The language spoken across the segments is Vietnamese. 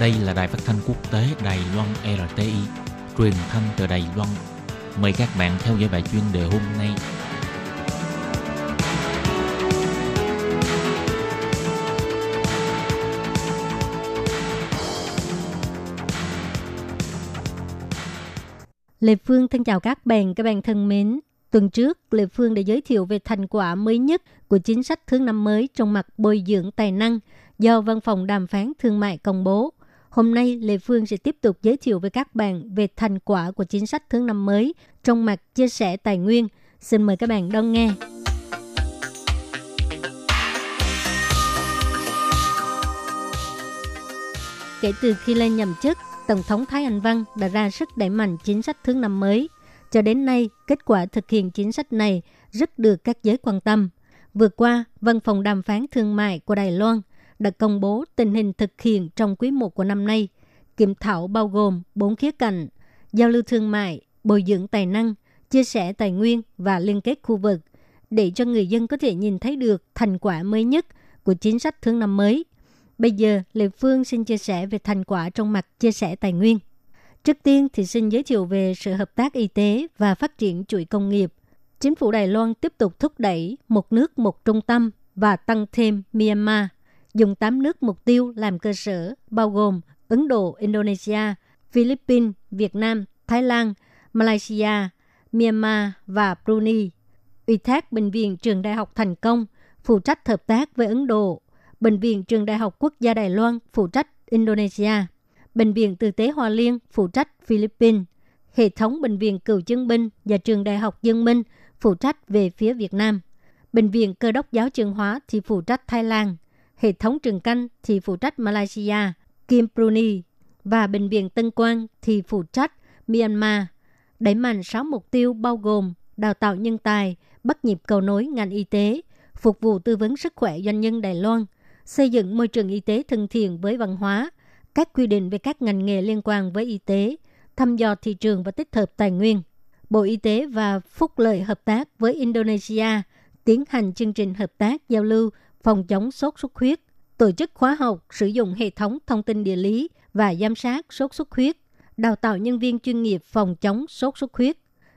Đây là đài phát thanh quốc tế Đài Loan RTI, truyền thanh từ Đài Loan. Mời các bạn theo dõi bài chuyên đề hôm nay. Lê Phương thân chào các bạn, các bạn thân mến. Tuần trước, Lê Phương đã giới thiệu về thành quả mới nhất của chính sách thương năm mới trong mặt bồi dưỡng tài năng do Văn phòng Đàm phán Thương mại công bố. Hôm nay, Lê Phương sẽ tiếp tục giới thiệu với các bạn về thành quả của chính sách thứ năm mới trong mặt chia sẻ tài nguyên. Xin mời các bạn đón nghe. Kể từ khi lên nhậm chức, Tổng thống Thái Anh Văn đã ra sức đẩy mạnh chính sách thứ năm mới. Cho đến nay, kết quả thực hiện chính sách này rất được các giới quan tâm. Vừa qua, Văn phòng đàm phán thương mại của Đài Loan đã công bố tình hình thực hiện trong quý 1 của năm nay. Kiểm thảo bao gồm 4 khía cạnh, giao lưu thương mại, bồi dưỡng tài năng, chia sẻ tài nguyên và liên kết khu vực, để cho người dân có thể nhìn thấy được thành quả mới nhất của chính sách thương năm mới. Bây giờ, Lê Phương xin chia sẻ về thành quả trong mặt chia sẻ tài nguyên. Trước tiên thì xin giới thiệu về sự hợp tác y tế và phát triển chuỗi công nghiệp. Chính phủ Đài Loan tiếp tục thúc đẩy một nước một trung tâm và tăng thêm Myanmar, dùng 8 nước mục tiêu làm cơ sở, bao gồm Ấn Độ, Indonesia, Philippines, Việt Nam, Thái Lan, Malaysia, Myanmar và Brunei. Ủy thác Bệnh viện Trường Đại học Thành Công phụ trách hợp tác với Ấn Độ, Bệnh viện Trường Đại học Quốc gia Đài Loan phụ trách Indonesia, Bệnh viện Từ tế Hoa Liên phụ trách Philippines, hệ thống Bệnh viện Cựu Chiến binh và Trường Đại học Dương Minh phụ trách về phía Việt Nam, Bệnh viện Cơ đốc giáo trường hóa thì phụ trách Thái Lan, hệ thống trường canh thì phụ trách Malaysia, Kim Brunei và Bệnh viện Tân Quang thì phụ trách Myanmar. Đẩy mạnh 6 mục tiêu bao gồm đào tạo nhân tài, bắt nhịp cầu nối ngành y tế, phục vụ tư vấn sức khỏe doanh nhân Đài Loan, xây dựng môi trường y tế thân thiện với văn hóa, các quy định về các ngành nghề liên quan với y tế, thăm dò thị trường và tích hợp tài nguyên. Bộ Y tế và Phúc lợi hợp tác với Indonesia tiến hành chương trình hợp tác giao lưu phòng chống sốt xuất huyết, tổ chức khóa học sử dụng hệ thống thông tin địa lý và giám sát sốt xuất huyết, đào tạo nhân viên chuyên nghiệp phòng chống sốt xuất huyết.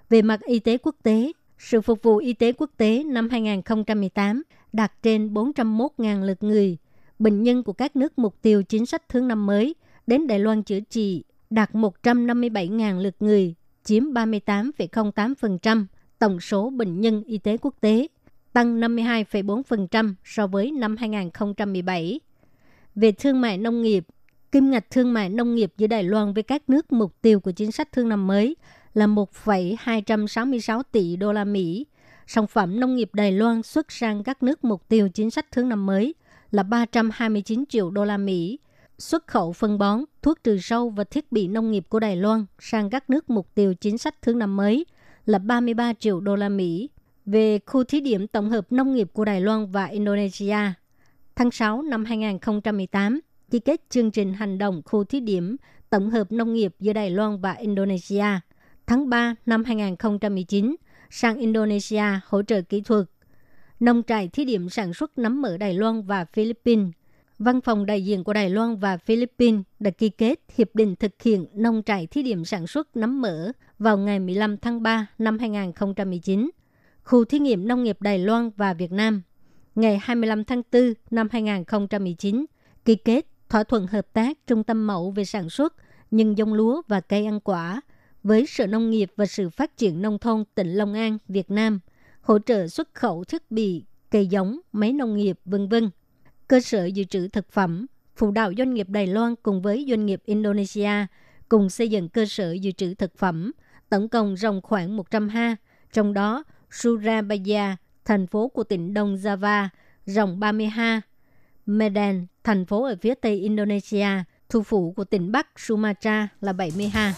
Về mặt y tế quốc tế, sự phục vụ y tế quốc tế năm 2018 đạt trên 401.000 lượt người. Bệnh nhân của các nước mục tiêu chính sách thương năm mới đến Đài Loan chữa trị đạt 157.000 lượt người, chiếm 38,08% tổng số bệnh nhân y tế quốc tế, tăng 52,4% so với năm 2017. Về thương mại nông nghiệp, kim ngạch thương mại nông nghiệp giữa Đài Loan với các nước mục tiêu của chính sách thương năm mới là 1,266 tỷ đô la Mỹ. Sản phẩm nông nghiệp Đài Loan xuất sang các nước mục tiêu chính sách thương năm mới là 329 triệu đô la Mỹ. Xuất khẩu phân bón, thuốc trừ sâu và thiết bị nông nghiệp của Đài Loan sang các nước mục tiêu chính sách thương năm mới là 33 triệu đô la Mỹ. Về khu thí điểm tổng hợp nông nghiệp của Đài Loan và Indonesia, tháng 6 năm 2018, ký kết chương trình hành động khu thí điểm tổng hợp nông nghiệp giữa Đài Loan và Indonesia. Tháng 3 năm 2019, sang Indonesia hỗ trợ kỹ thuật. Nông trại thí điểm sản xuất nấm mở Đài Loan và Philippines. Văn phòng đại diện của Đài Loan và Philippines đã ký kết hiệp định thực hiện nông trại thí điểm sản xuất nấm mỡ vào ngày 15 tháng 3 năm 2019. Khu thí nghiệm nông nghiệp Đài Loan và Việt Nam ngày 25 tháng 4 năm 2019 ký kết thỏa thuận hợp tác trung tâm mẫu về sản xuất nhân giống lúa và cây ăn quả với Sở Nông nghiệp và Sự Phát triển Nông thôn tỉnh Long An, Việt Nam, hỗ trợ xuất khẩu thiết bị, cây giống, máy nông nghiệp, vân vân. Cơ sở dự trữ thực phẩm, phụ đạo doanh nghiệp Đài Loan cùng với doanh nghiệp Indonesia cùng xây dựng cơ sở dự trữ thực phẩm, tổng cộng rộng khoảng 100 ha, trong đó Surabaya, thành phố của tỉnh Đông Java, rộng 30 ha, Medan, thành phố ở phía tây Indonesia, thủ phủ của tỉnh Bắc Sumatra là 70 ha.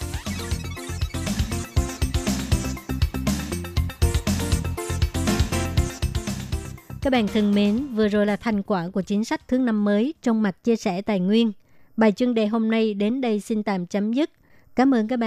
Các bạn thân mến, vừa rồi là thành quả của chính sách thứ năm mới trong mặt chia sẻ tài nguyên. Bài chuyên đề hôm nay đến đây xin tạm chấm dứt. Cảm ơn các bạn